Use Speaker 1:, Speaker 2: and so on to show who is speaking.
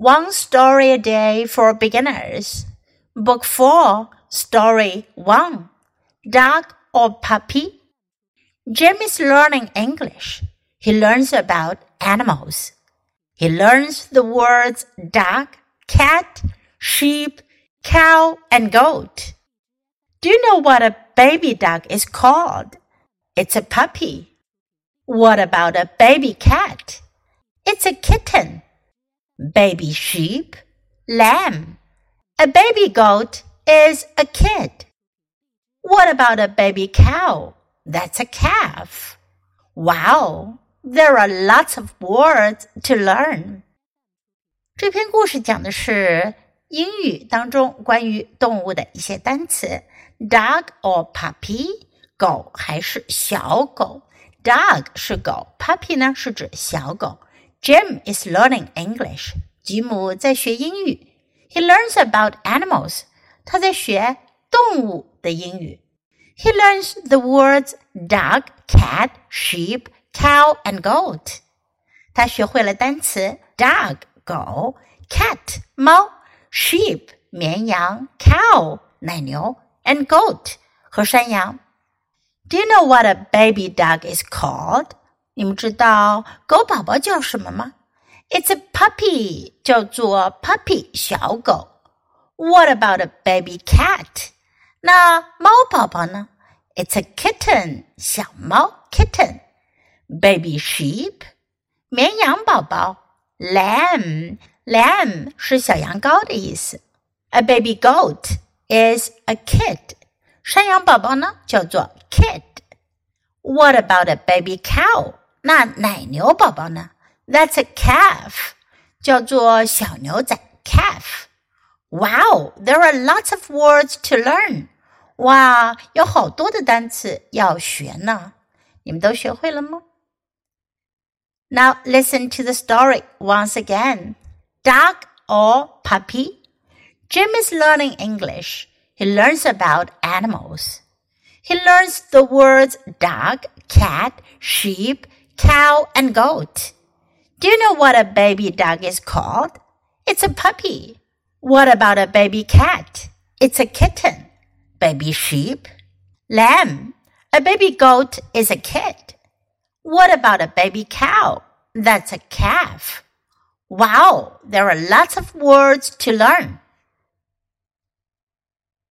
Speaker 1: One Story a Day for Beginners. Book 4, Story 1 Dog or Puppy? Jim is learning English. He learns about animals. He learns the words dog, cat, sheep, cow, and goat. Do you know what a baby dog is called? It's a puppy. What about a baby cat? It's a kitten baby sheep, lamb. A baby goat is a kid. What about a baby cow? That's a calf. Wow, there are lots of words to learn. 这篇故事讲的是英语当中关于动物的一些单词，dog or puppy，狗还是小狗？dog 是狗，puppy 呢是指小狗。 Jim is learning English. 吉姆在学英语。He learns about animals. 他在学动物的英语。He learns the words dog, cat, sheep, cow, and goat. 他学会了单词 dog 狗，cat 猫，sheep 绵羊，cow 奶牛，and goat 和山羊。Do you know what a baby dog is called? 你们知道狗宝宝叫什么吗？It's a puppy，叫做 puppy 小狗。What about a baby cat？那猫宝宝呢？It's a kitten，小猫 kitten。Baby sheep，绵羊宝宝。Lamb，lamb 是小羊羔的意思。A baby goat is a kid，山羊宝宝呢叫做 kid。What about a baby cow？ 那奶牛宝宝呢？That's a calf，叫做小牛仔 calf。Wow, there are lots of words to learn. 哇，有好多的单词要学呢。你们都学会了吗？Now listen to the story once again. Dog or puppy? Jim is learning English. He learns about animals. He learns the words dog, cat, sheep, cow, and goat. Do you know what a baby dog is called? It's a puppy. What about a baby cat? It's a kitten. Baby sheep? Lamb. A baby goat is a kid. What about a baby cow? That's a calf. Wow, there are lots of words to learn.